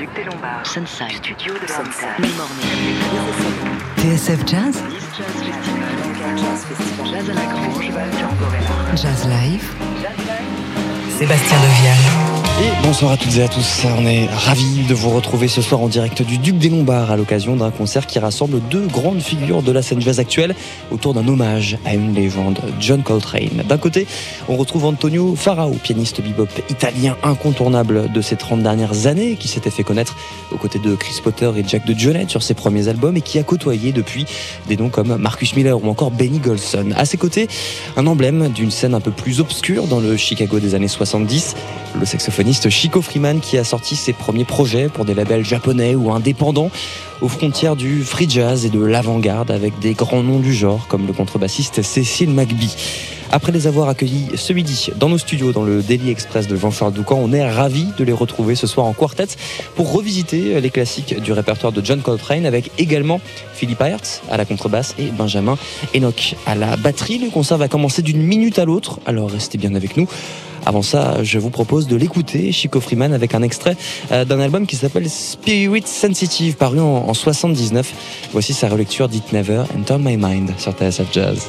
Duc des Lombards. Sunside. Studio de Sunset. l'Armitage. TSF Jazz, Jazz Festival. Jazz à la Grange. Jazz Live, Sébastien Devial. Bonsoir à toutes et à tous, on est ravis de vous retrouver ce soir en direct du Duc des Lombards à l'occasion d'un concert qui rassemble deux grandes figures de la scène jazz actuelle autour d'un hommage à une légende, John Coltrane. D'un côté, on retrouve Antonio Farao, pianiste bebop italien incontournable de ces 30 dernières années, qui s'était fait connaître aux côtés de Chris Potter et Jack de Jonette sur ses premiers albums et qui a côtoyé depuis des noms comme Marcus Miller ou encore Benny Golson. À ses côtés, un emblème d'une scène un peu plus obscure dans le Chicago des années 70, le saxophoniste Chico Freeman qui a sorti ses premiers projets pour des labels japonais ou indépendants aux frontières du free jazz et de l'avant-garde avec des grands noms du genre comme le contrebassiste Cécile McBee. Après les avoir accueillis ce midi dans nos studios dans le Daily Express de Jean-Charles Doucan, on est ravis de les retrouver ce soir en quartet pour revisiter les classiques du répertoire de John Coltrane avec également Philippe Hertz à la contrebasse et Benjamin Enoch à la batterie. Le concert va commencer d'une minute à l'autre, alors restez bien avec nous. Avant ça, je vous propose de l'écouter, Chico Freeman, avec un extrait euh, d'un album qui s'appelle Spirit Sensitive, paru en, en 79. Voici sa relecture d'It Never Enter My Mind sur TSF Jazz.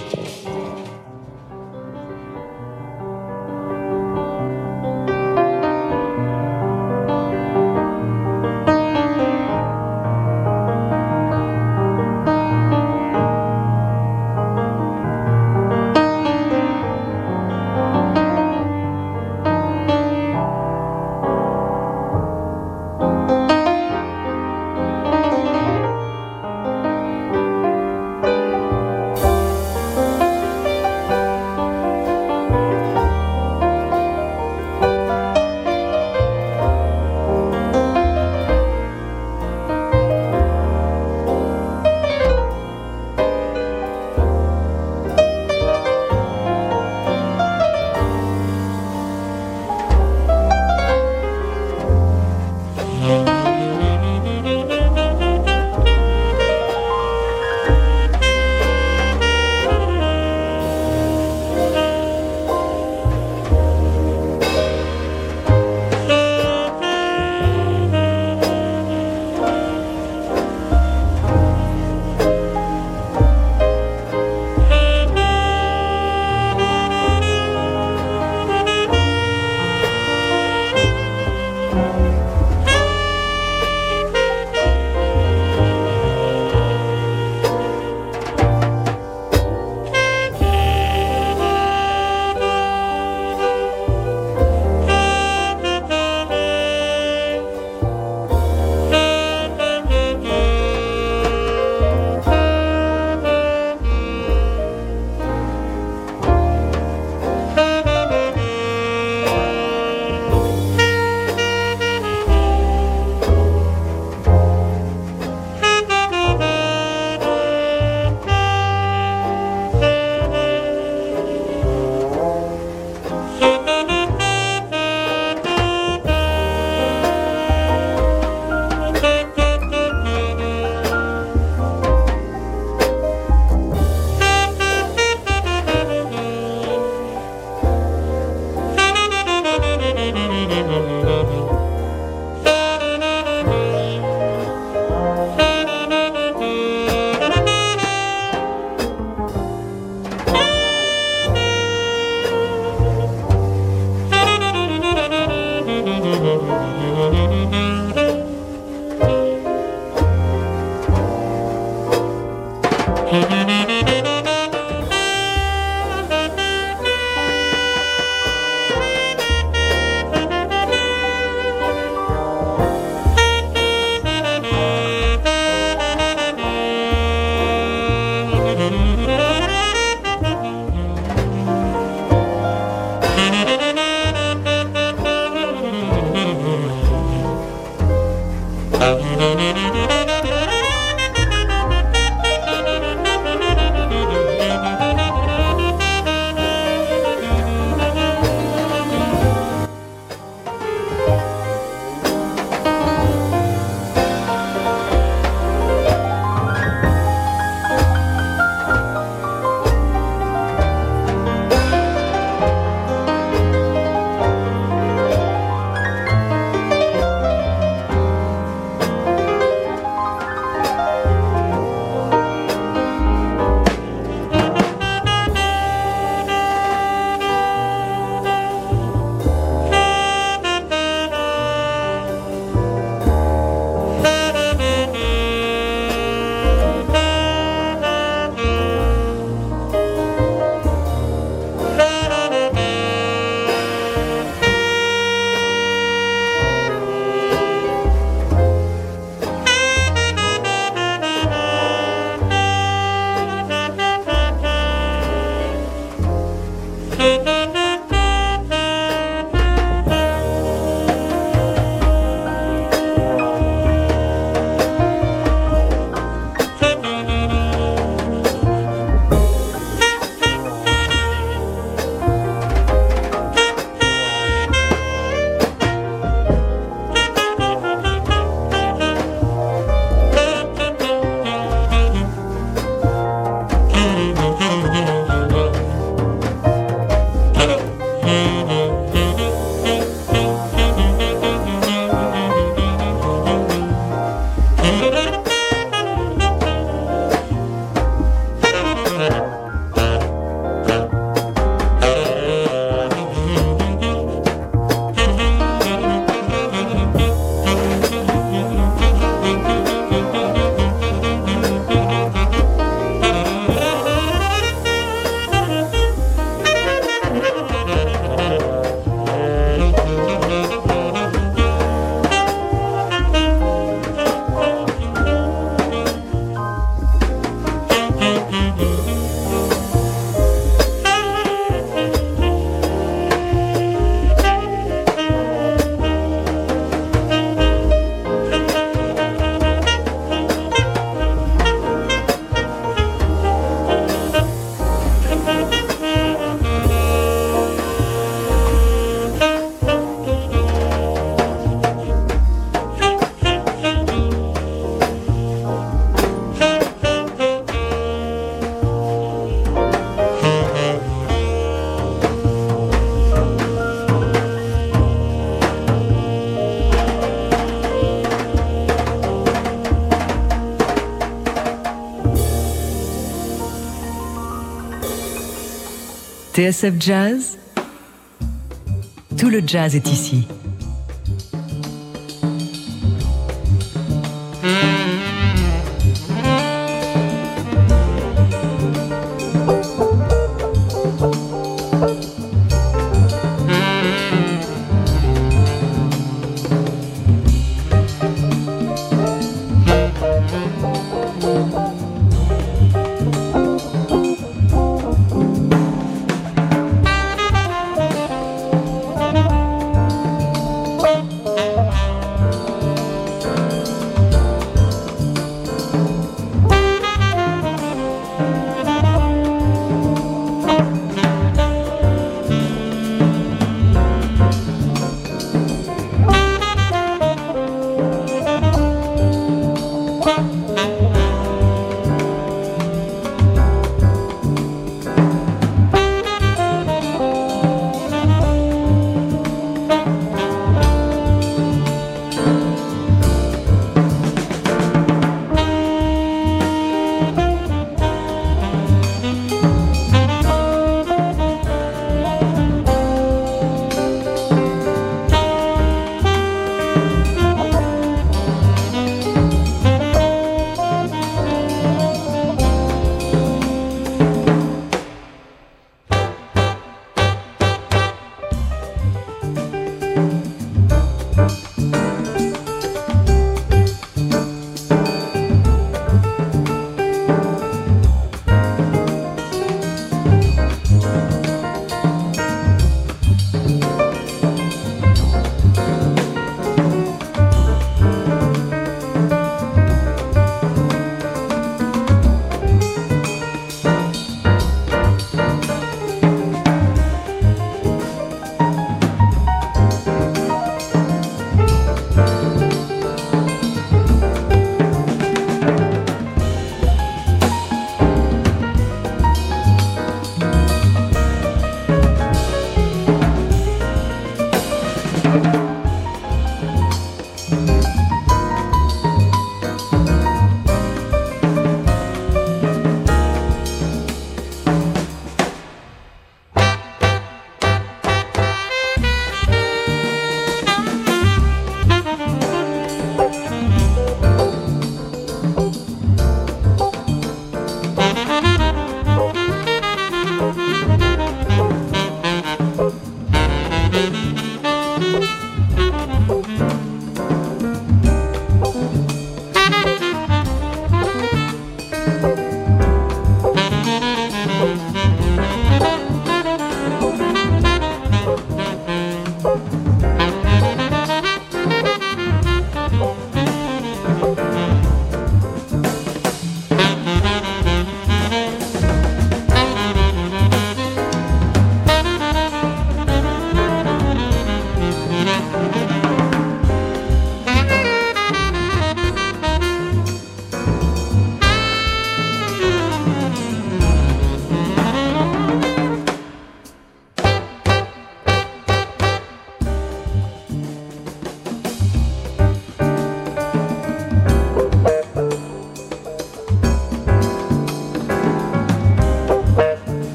TSF Jazz Tout le jazz est ici.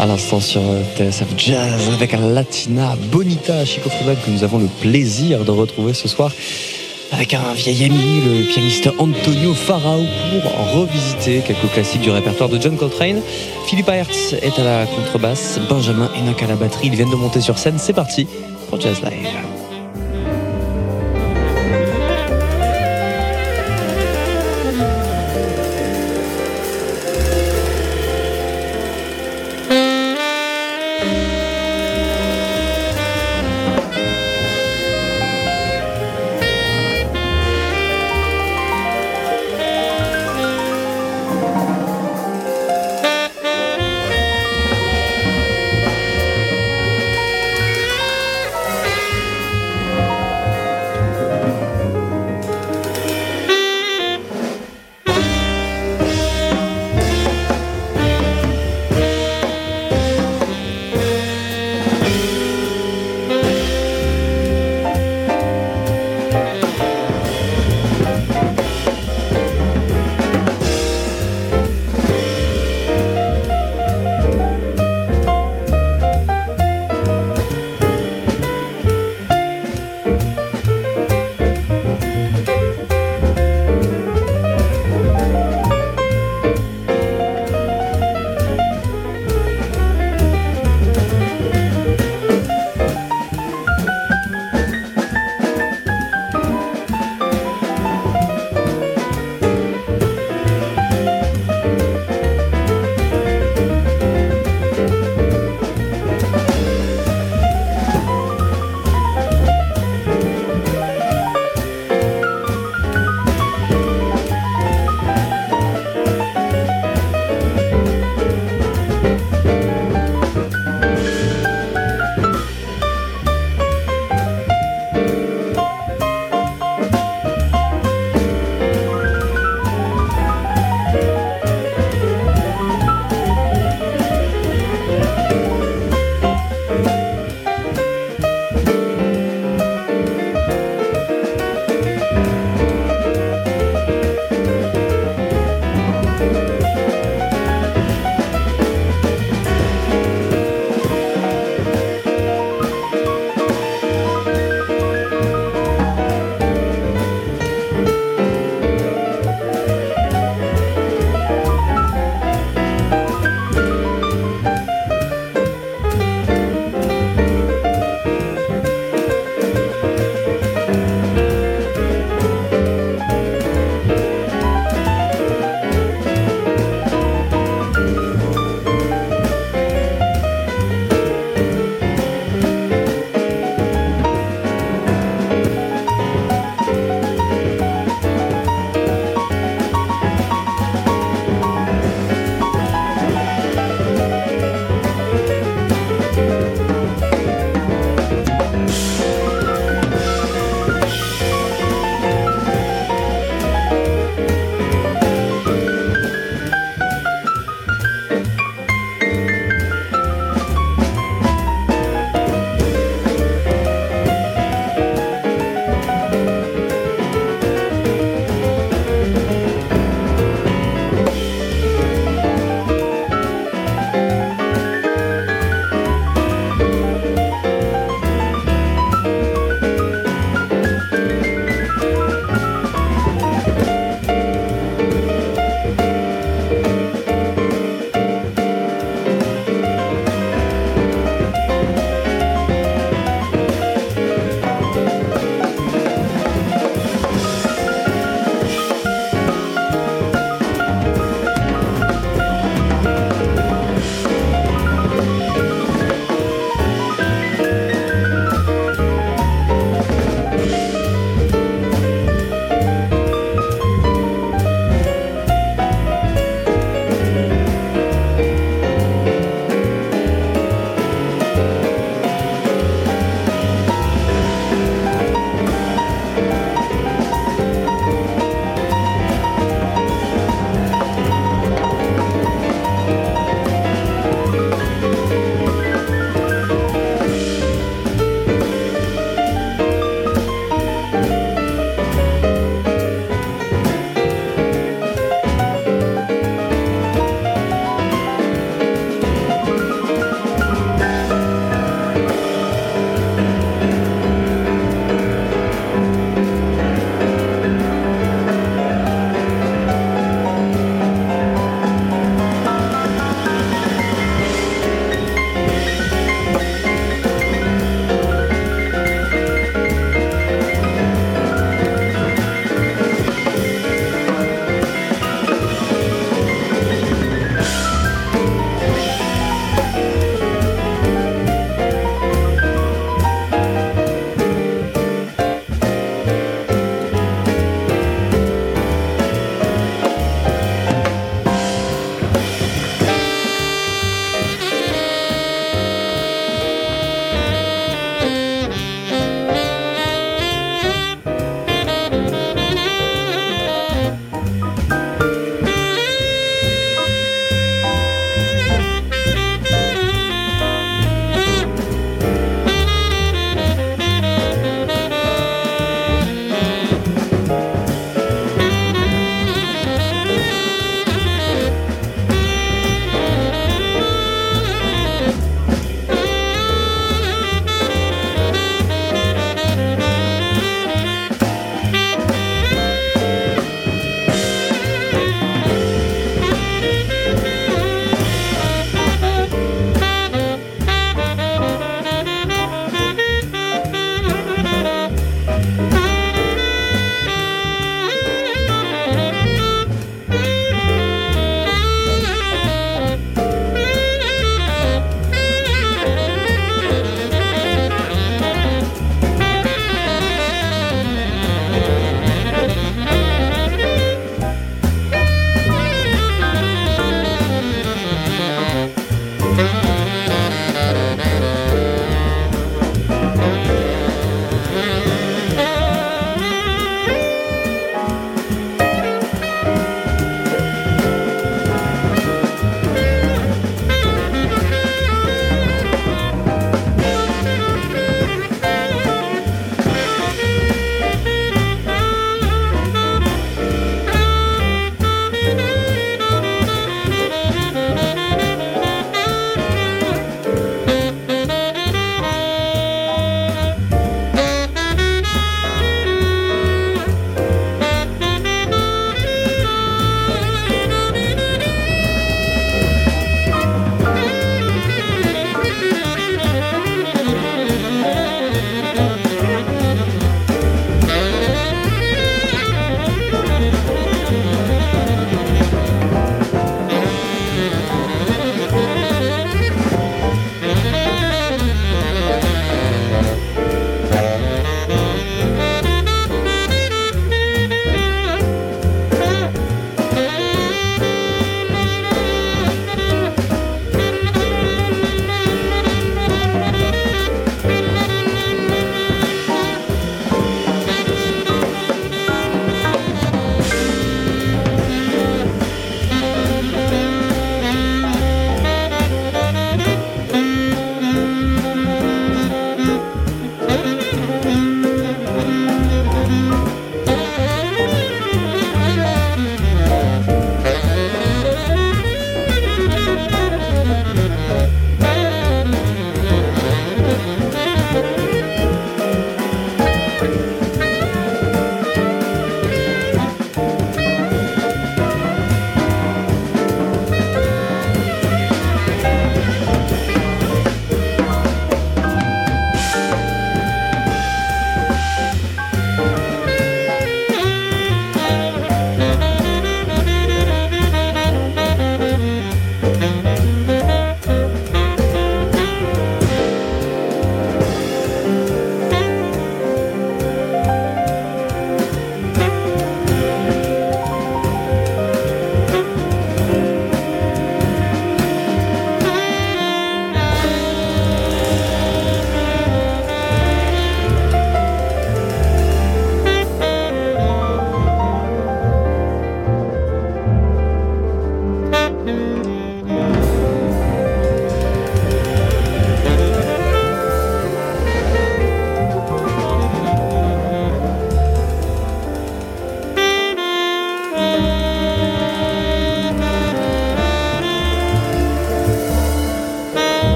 À l'instant sur TSF Jazz avec Latina Bonita Chico Freeman que nous avons le plaisir de retrouver ce soir avec un vieil ami, le pianiste Antonio Farao pour revisiter quelques classiques du répertoire de John Coltrane. Philippe Hertz est à la contrebasse, Benjamin Enoch à la batterie, ils viennent de monter sur scène, c'est parti pour Jazz Live.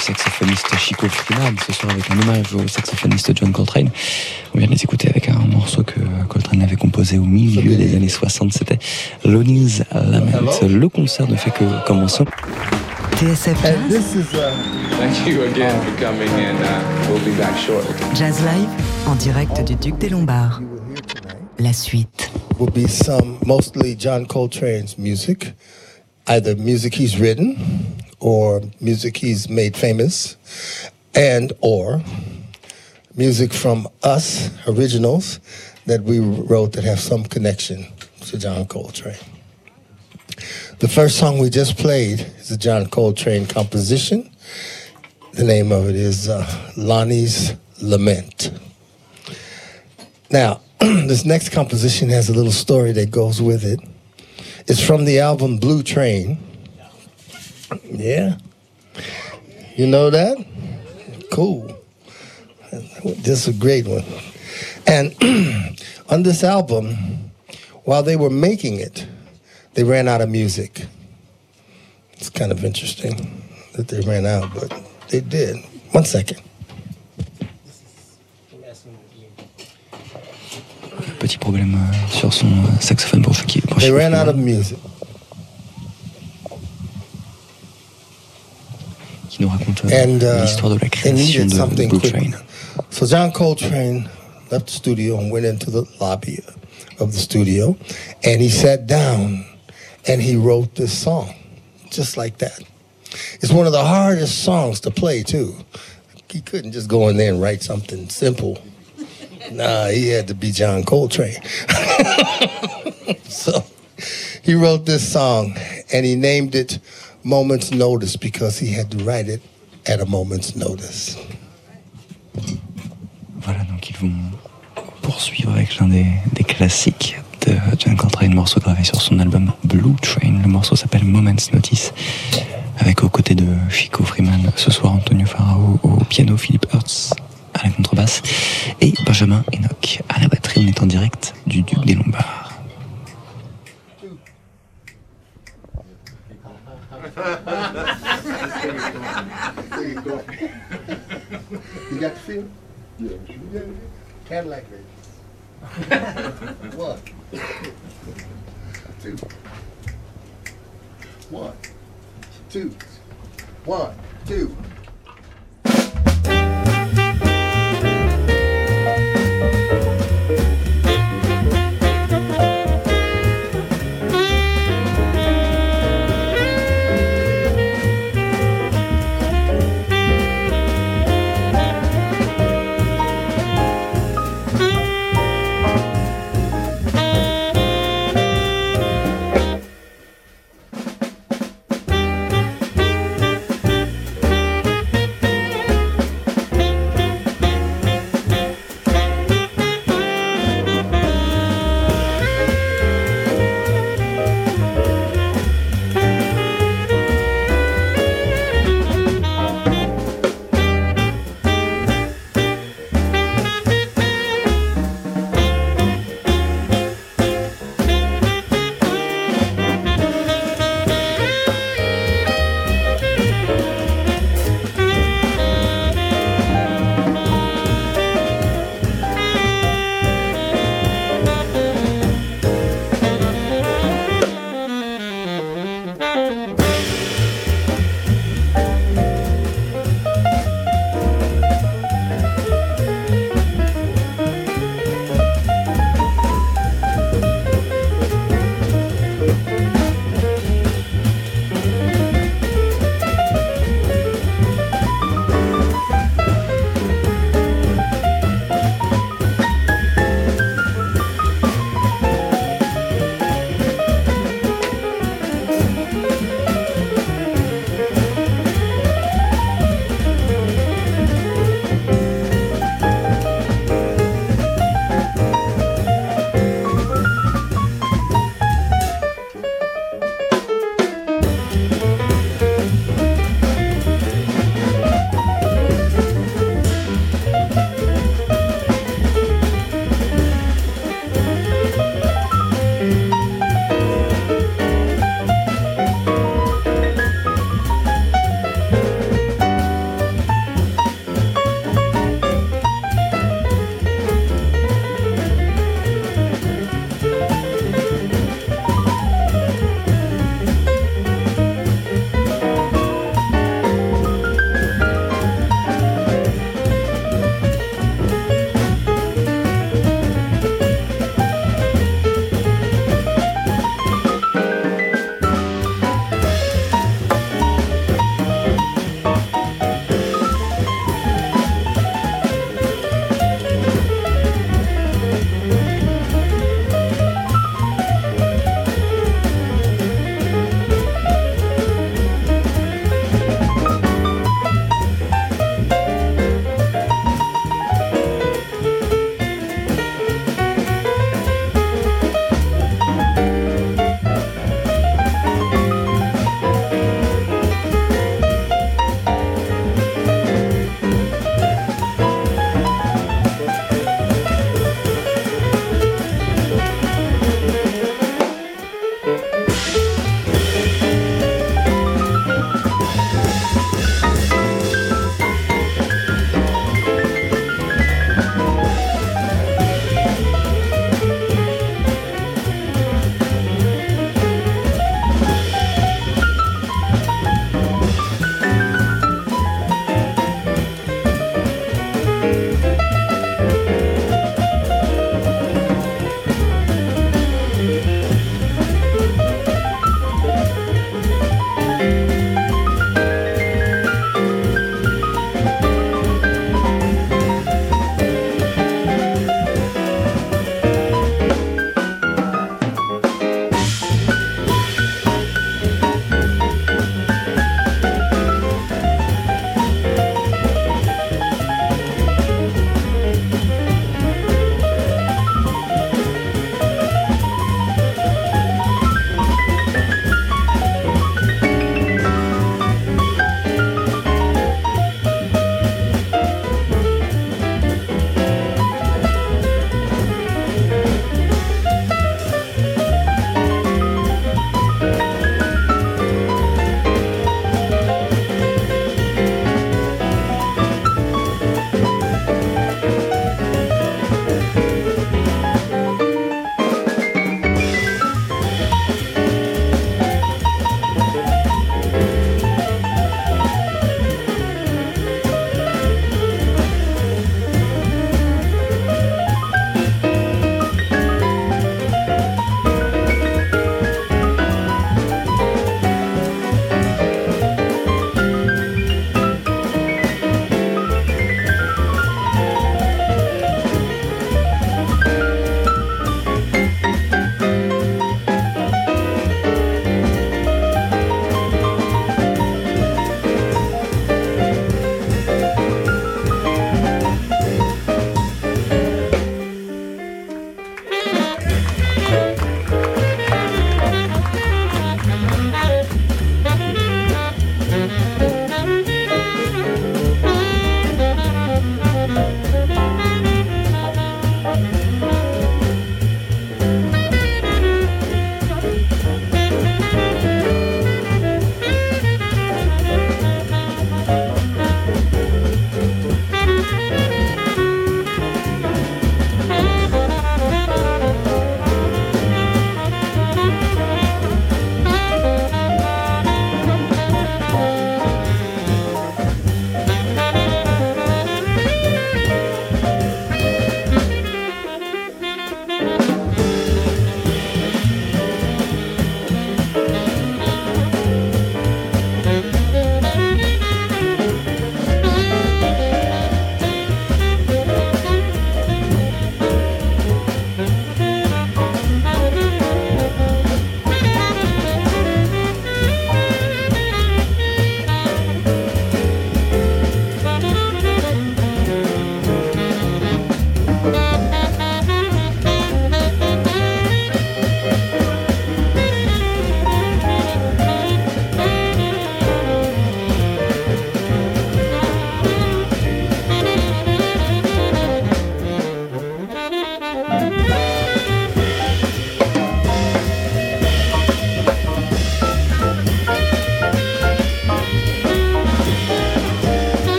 Saxophoniste Chico Freeman, ce soir avec un hommage au saxophoniste John Coltrane. On vient de les écouter avec un morceau que Coltrane avait composé au milieu des années 60, c'était Lonnie's Lament. Le concert ne fait que commencer. TSF Jazz, This is uh, Thank you again for coming, and uh, we'll be back shortly. Jazz Live, en direct du Duc des Lombards. La suite. will be some mostly John Coltrane's music, either music he's written or music he's made famous, and or music from us originals that we wrote that have some connection to John Coltrane. The first song we just played is a John Coltrane composition. The name of it is uh, Lonnie's Lament. Now, this next composition has a little story that goes with it. It's from the album Blue Train. Yeah. You know that? Cool. This is a great one. And on this album, while they were making it, they ran out of music. It's kind of interesting that they ran out, but they did. One second. Petit problème euh, sur son euh, saxophone pour qui pour They ran out of music. Qui nous raconte euh, and uh, l'histoire de la création needed de something Blue quick. Train. So John Coltrane left the studio and went into the lobby of the studio, and he sat down and he wrote this song, just like that. It's one of the hardest songs to play too. He couldn't just go in there and write something simple. Nah, he had to be John Coltrane. so he wrote this song and he named it Moment's Notice because he had to write it at a moment's notice. Voilà, donc ils vont poursuivre avec l'un des, des classiques de John Coltrane, morceau gravé sur son album Blue Train. Le morceau s'appelle Moment's Notice, avec aux côtés de Chico Freeman ce soir Antonio Farao au piano, Philippe Hertz à la contrebasse et Benjamin Enoch à la batterie. On est en direct du Duc des Lombards. You got the feel? Yeah. Cadillac baby. One. Two. One. Two. One. Two.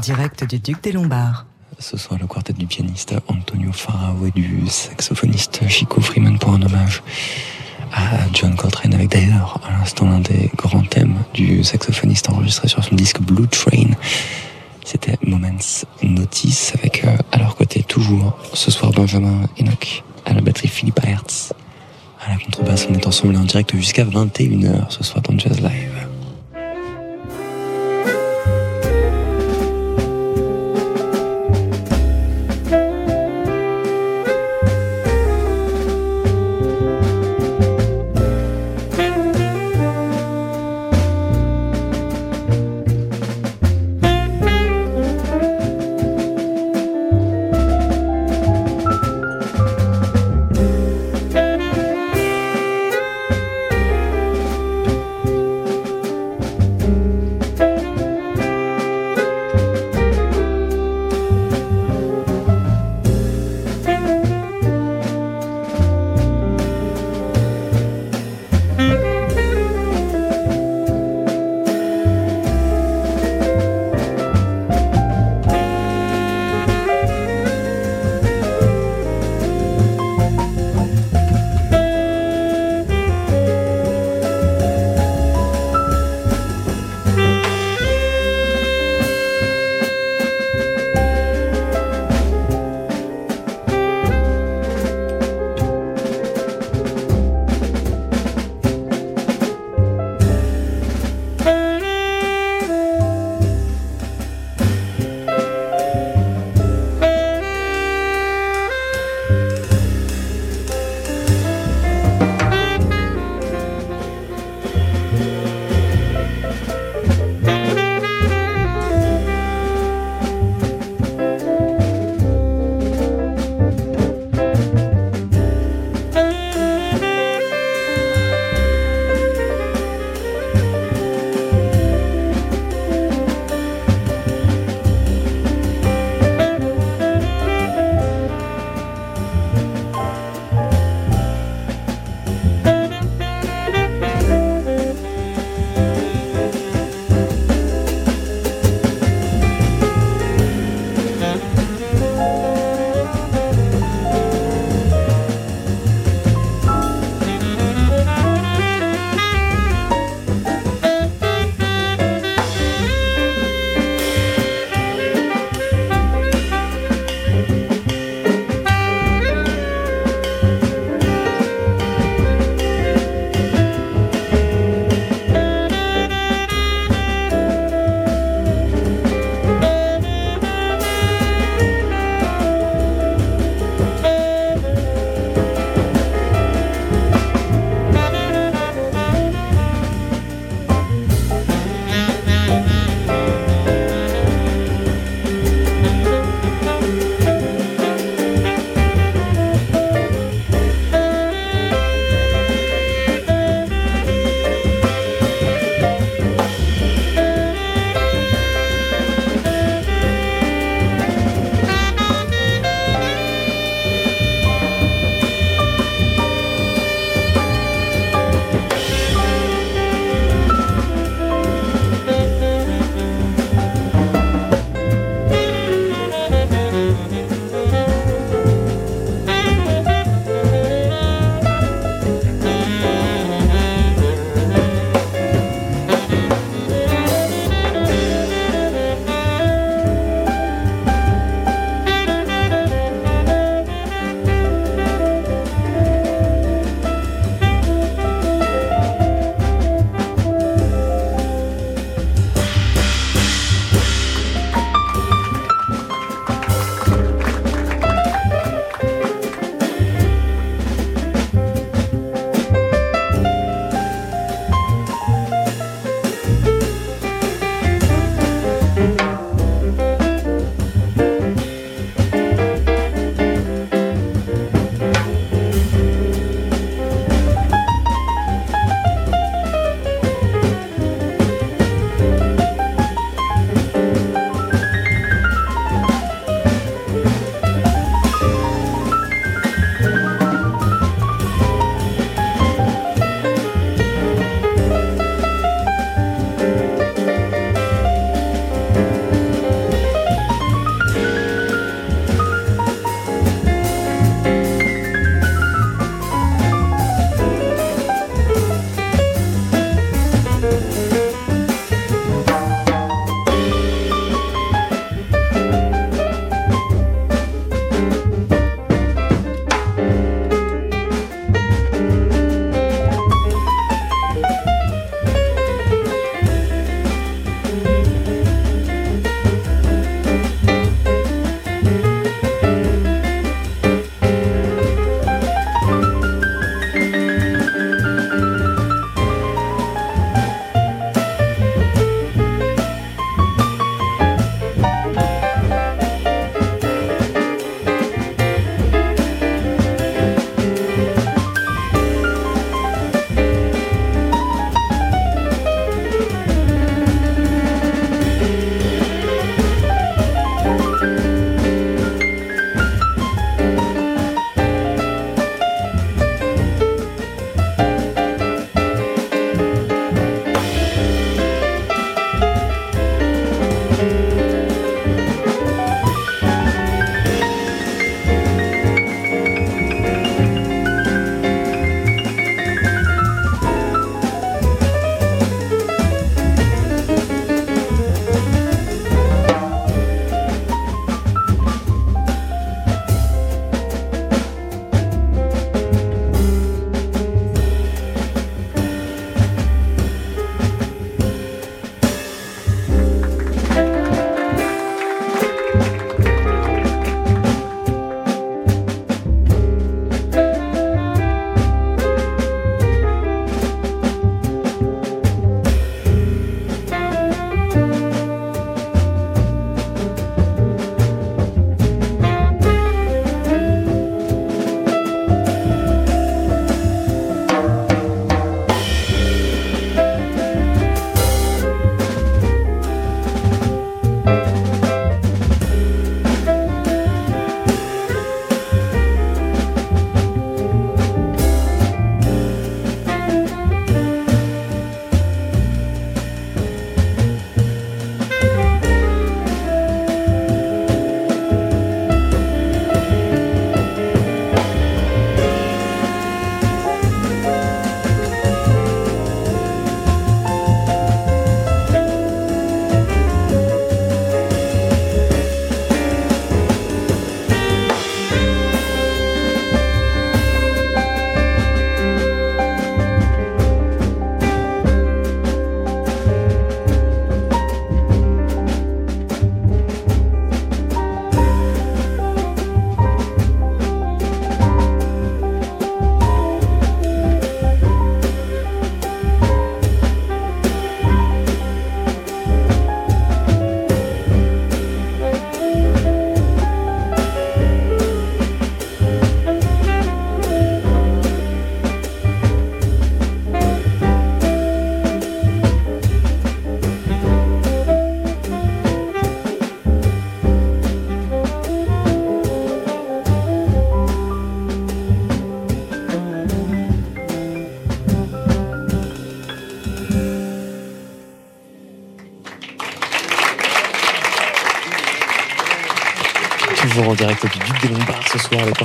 Direct du Duc des Lombards. Ce soir, le quartet du pianiste Antonio Farao et du saxophoniste Chico Freeman pour un hommage à John Coltrane avec d'ailleurs à l'instant l'un des grands thèmes du saxophoniste enregistré sur son disque Blue Train. C'était Moments Notice avec euh, à leur côté toujours ce soir Benjamin Enoch à la batterie Philippe Hertz. À la contrebasse, on est ensemble en direct jusqu'à 21h ce soir dans Jazz Live.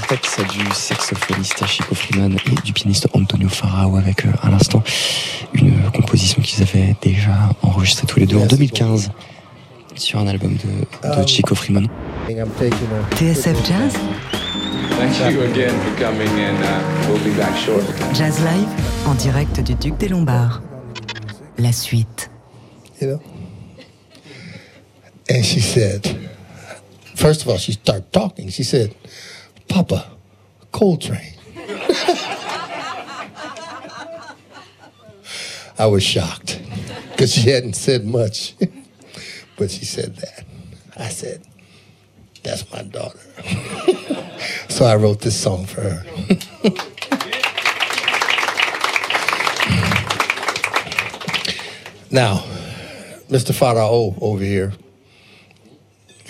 Quartet du saxophoniste Chico Freeman et du pianiste Antonio Farao avec euh, à l'instant une composition qu'ils avaient déjà enregistrée tous les deux en 2015 sur un album de, de Chico Freeman. TSF Jazz, Thank you again for coming, and uh, we'll be back shortly. Jazz Live, en direct du Duc des Lombards. La suite. you know? And she said, first of all, she started talking. She said, Coltrane. I was shocked because she hadn't said much, but she said that. I said, that's my daughter. so I wrote this song for her. now, Mr. Farao over here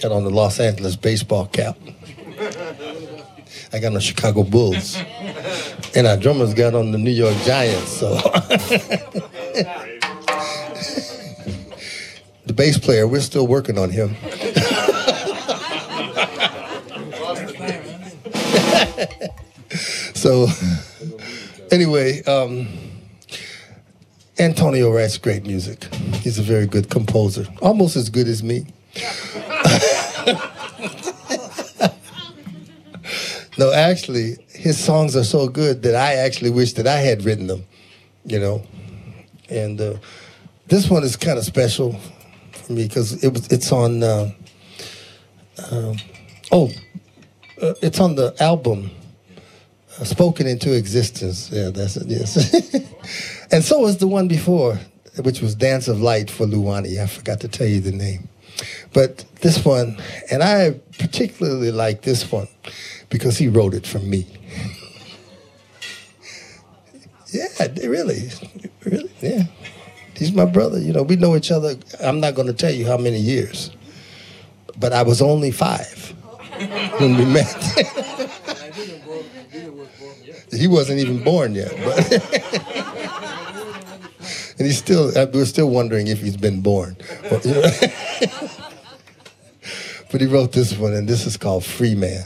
got on the Los Angeles baseball cap. I got on the Chicago Bulls. And our drummers got on the New York Giants. So the bass player, we're still working on him. so anyway, um, Antonio writes great music. He's a very good composer, almost as good as me. no, actually, his songs are so good that I actually wish that I had written them, you know. And uh, this one is kind of special for me because it was it's on. Uh, um, oh, uh, it's on the album uh, "Spoken into Existence." Yeah, that's it. Yes, and so was the one before, which was "Dance of Light" for Luwani. I forgot to tell you the name, but this one, and I particularly like this one because he wrote it for me. yeah, really, really, yeah. He's my brother. You know, we know each other. I'm not going to tell you how many years, but I was only five when we met. he wasn't even born yet, but and he's still. uh, We're still wondering if he's been born. But he wrote this one, and this is called Free Man.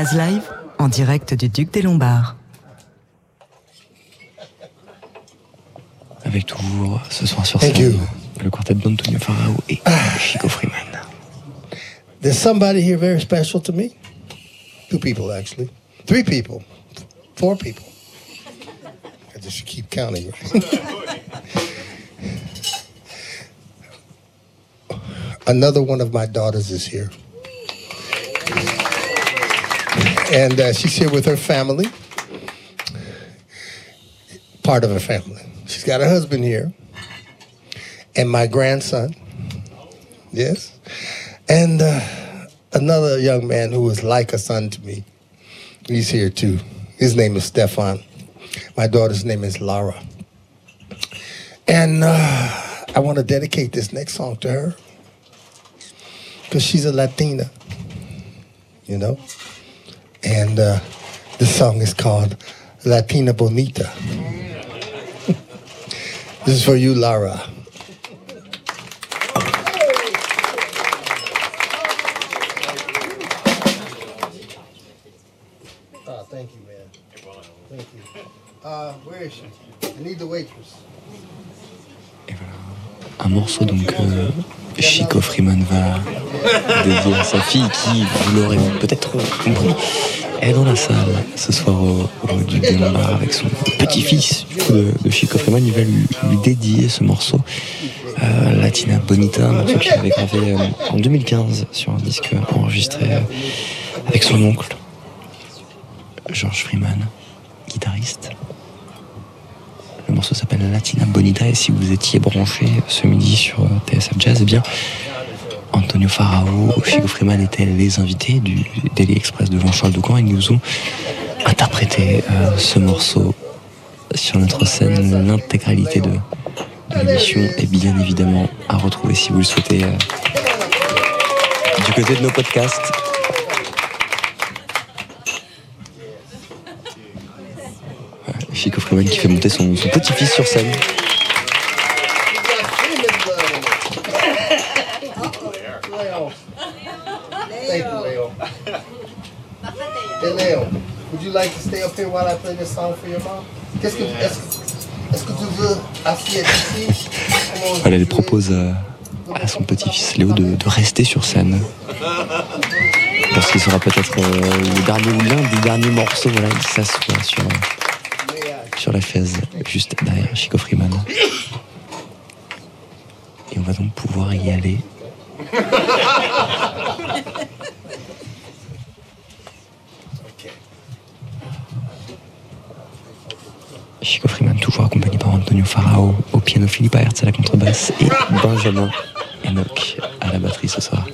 Jazz Live en direct du Duc des Lombards. Avec toujours ce soir sur Thank scène you. le quartet d'Antonio Farao et Chico Freeman. There's somebody here very special to me? Two people, actually. Three people. Four people. I just keep counting. Another one of my daughters is here. And uh, she's here with her family. Part of her family. She's got her husband here. And my grandson. Yes. And uh, another young man who is like a son to me. He's here too. His name is Stefan. My daughter's name is Lara. And uh, I want to dedicate this next song to her because she's a Latina, you know? And uh, this song is called Latina Bonita. this is for you, Lara. Oh, thank you, man. Thank you. Uh, where is she? I need the waitress. Et voilà. Un morceau donc euh, Chico Freeman va dédier à sa fille qui, vous l'aurez peut-être compris, est dans la salle ce soir au, au des Lombards avec son petit-fils du de, Chico Freeman. Il va lui, lui dédier ce morceau euh, Latina Bonita, un morceau qu'il avait gravé euh, en 2015 sur un disque enregistré euh, avec son oncle, George Freeman, guitariste. Le morceau s'appelle Latina Bonita et si vous étiez branché ce midi sur euh, TSF Jazz, eh bien Antonio Farao, Chico Freeman étaient les invités du Daily Express de Jean-Charles Doucan et nous ont interprété euh, ce morceau sur notre scène. L'intégralité de, l'émission est bien évidemment à retrouver si vous le souhaitez euh, du côté de nos podcasts. Chico Freeman qui fait monter son petit-fils sur scène. Thank you, Leo. Hey, Leo, would you like to stay up here while I play this song for your mom? Qu'est-ce que, est-ce, est-ce que tu veux assis ici? Elle propose à son petit-fils Léo de, de rester sur scène. Parce qu'il sera peut-être euh, le dernier ou l'un des derniers morceaux, voilà, il s'assoit sur, sur la chaise juste derrière Chico Freeman. Et on va donc pouvoir y aller. Chico Freeman, toujours accompagné par Antonio Farao au piano, Philippe Hertz à la contrebasse et Benjamin Enoch à la batterie ce soir.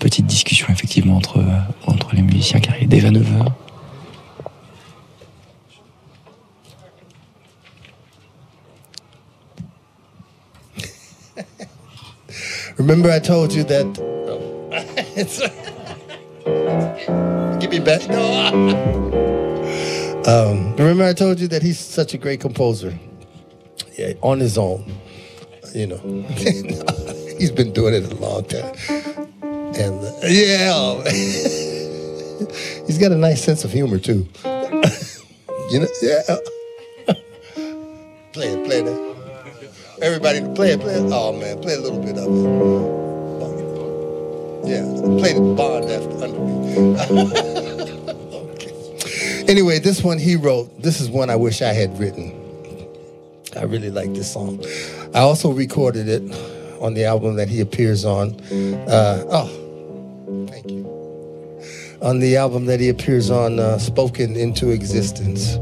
Petite discussion effectivement entre, entre les musiciens qui arrivent dès 9h. Remember, I told you that. Give me back. No. um, remember, I told you that he's such a great composer. Yeah, on his own. You know, he's been doing it a long time. And yeah, he's got a nice sense of humor too. you know, yeah. play it, play it. Everybody, play it, play it. Oh man, play a little bit of it. Yeah, play the bond after under me. okay. Anyway, this one he wrote. This is one I wish I had written. I really like this song. I also recorded it on the album that he appears on. Uh, oh. On the album that he appears on, uh, Spoken into Existence.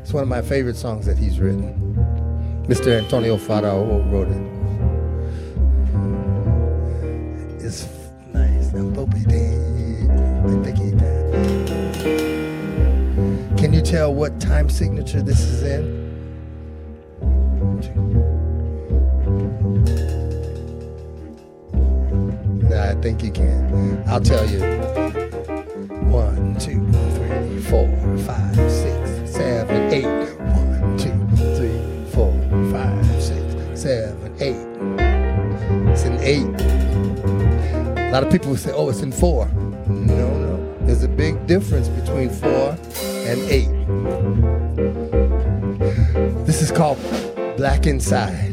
It's one of my favorite songs that he's written. Mr. Antonio Farao wrote it. It's nice. Can you tell what time signature this is in? I think you can. I'll tell you. One, two, three, four, five, six, seven, eight. One, two, three, four, five, six, seven, eight. It's in eight. A lot of people say, oh, it's in four. No, no. There's a big difference between four and eight. This is called Black Inside.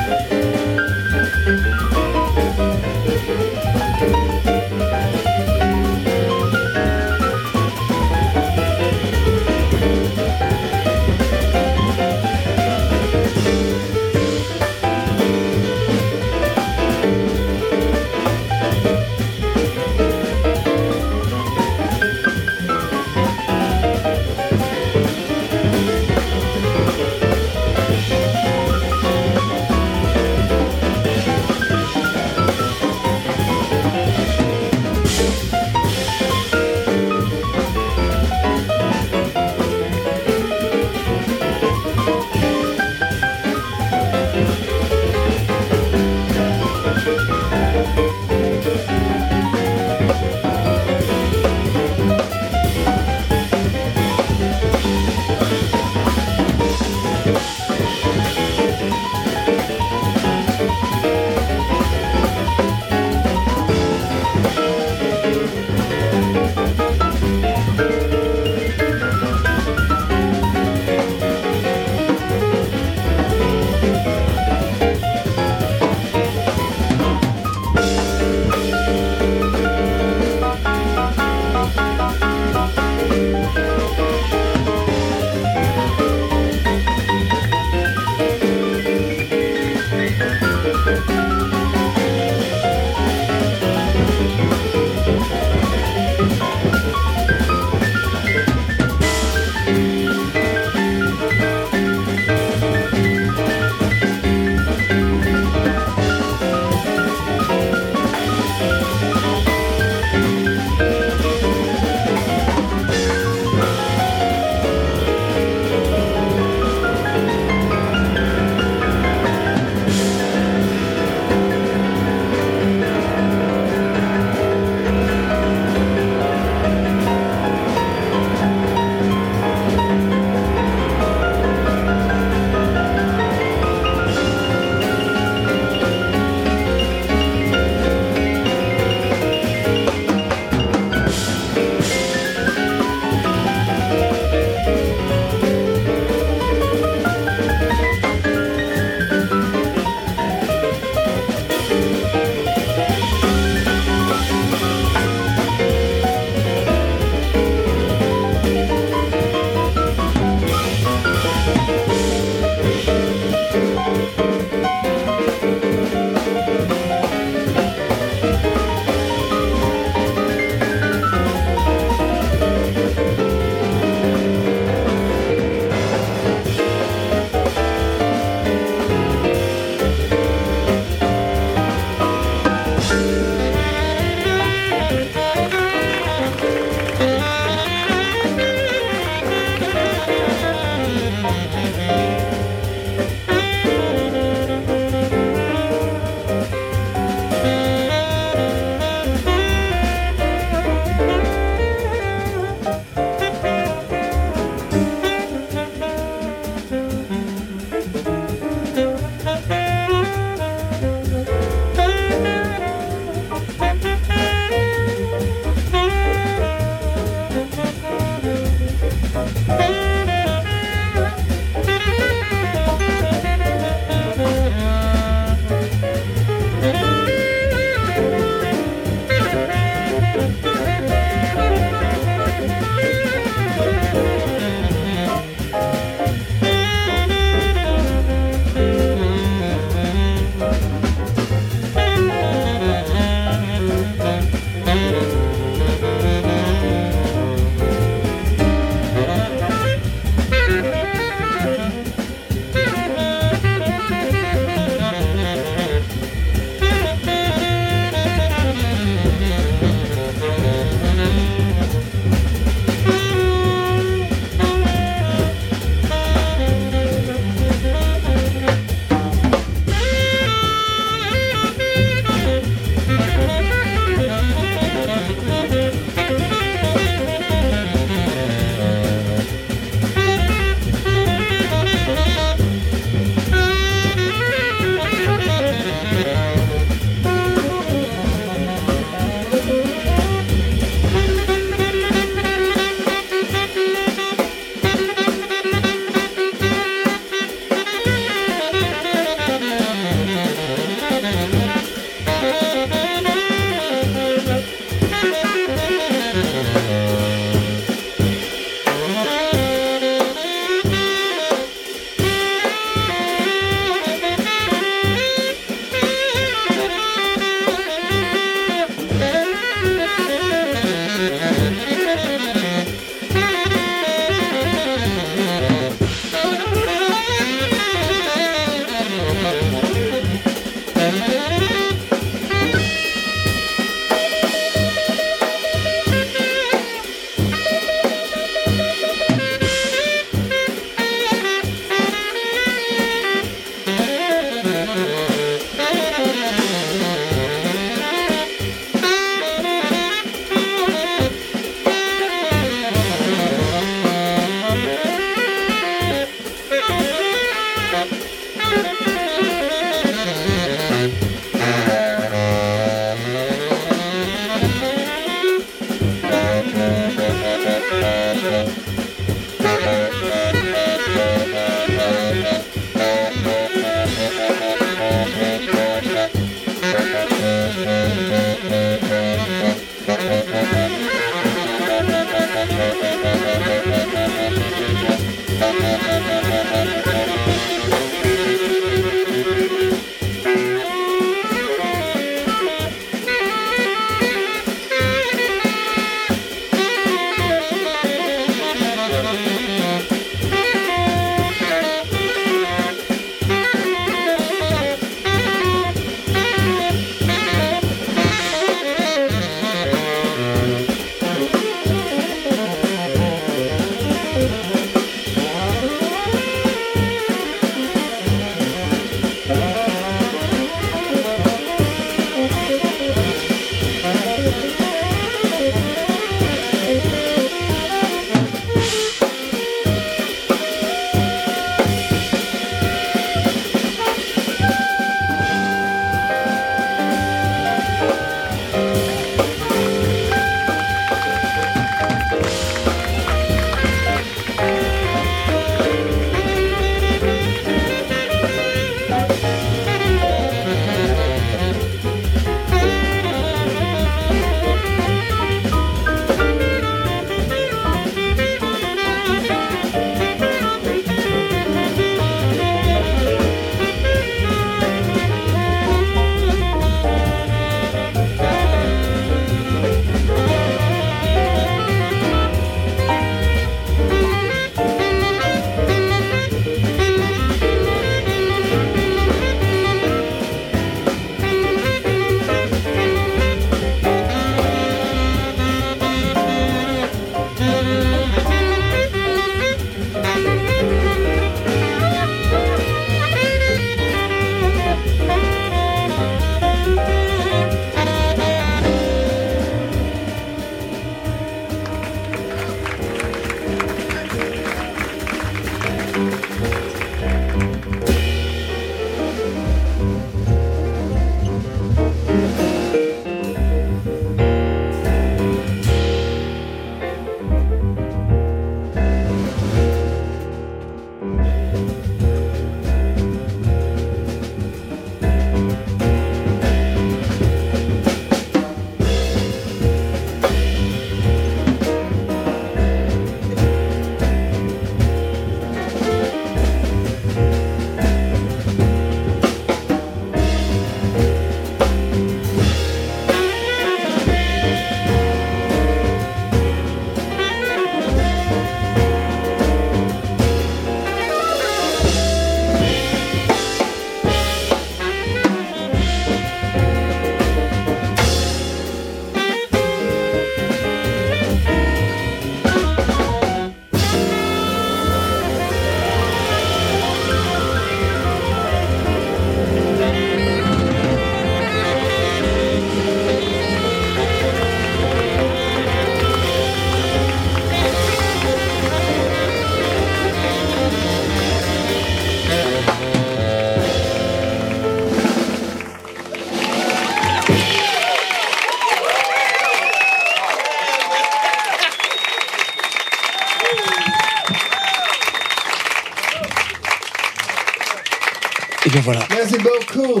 Voilà. Merci beaucoup.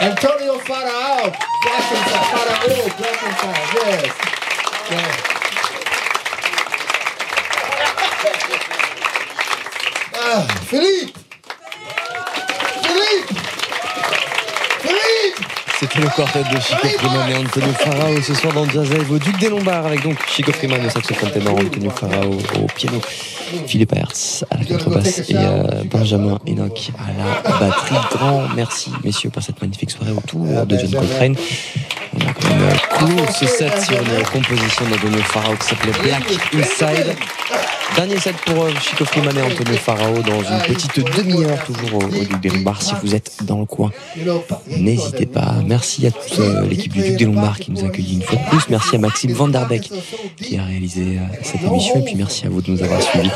Antonio Farao. Blessings, Farao. Blessings, yes. yes. Ah, Philippe. Philippe. Philippe. C'était le quartet de Chico Freeman et Antonio Farao ce soir dans Jazz Live au Duc des Lombards avec donc Chico Freeman au saxophone ténor, Antonio Farao au piano, Philippe Hertz à la contrebasse et euh, Benjamin Enoch à la batterie. Grand merci messieurs pour cette magnifique soirée autour de John Coltrane. On a quand même clos ce set sur une composition d'Antonio Farao qui s'appelait Black Inside. Dernier set pour euh, Chico Freeman et Antonio Farao dans une petite demi-heure toujours au, Duc des Lombards si vous êtes dans le coin. N'hésitez pas. Merci à toute euh, l'équipe du Duc des Lombards qui nous a accueillis une fois de plus. Merci à Maxime Vanderbeck euh, cette émission. Et puis merci à vous de nous avoir suivis.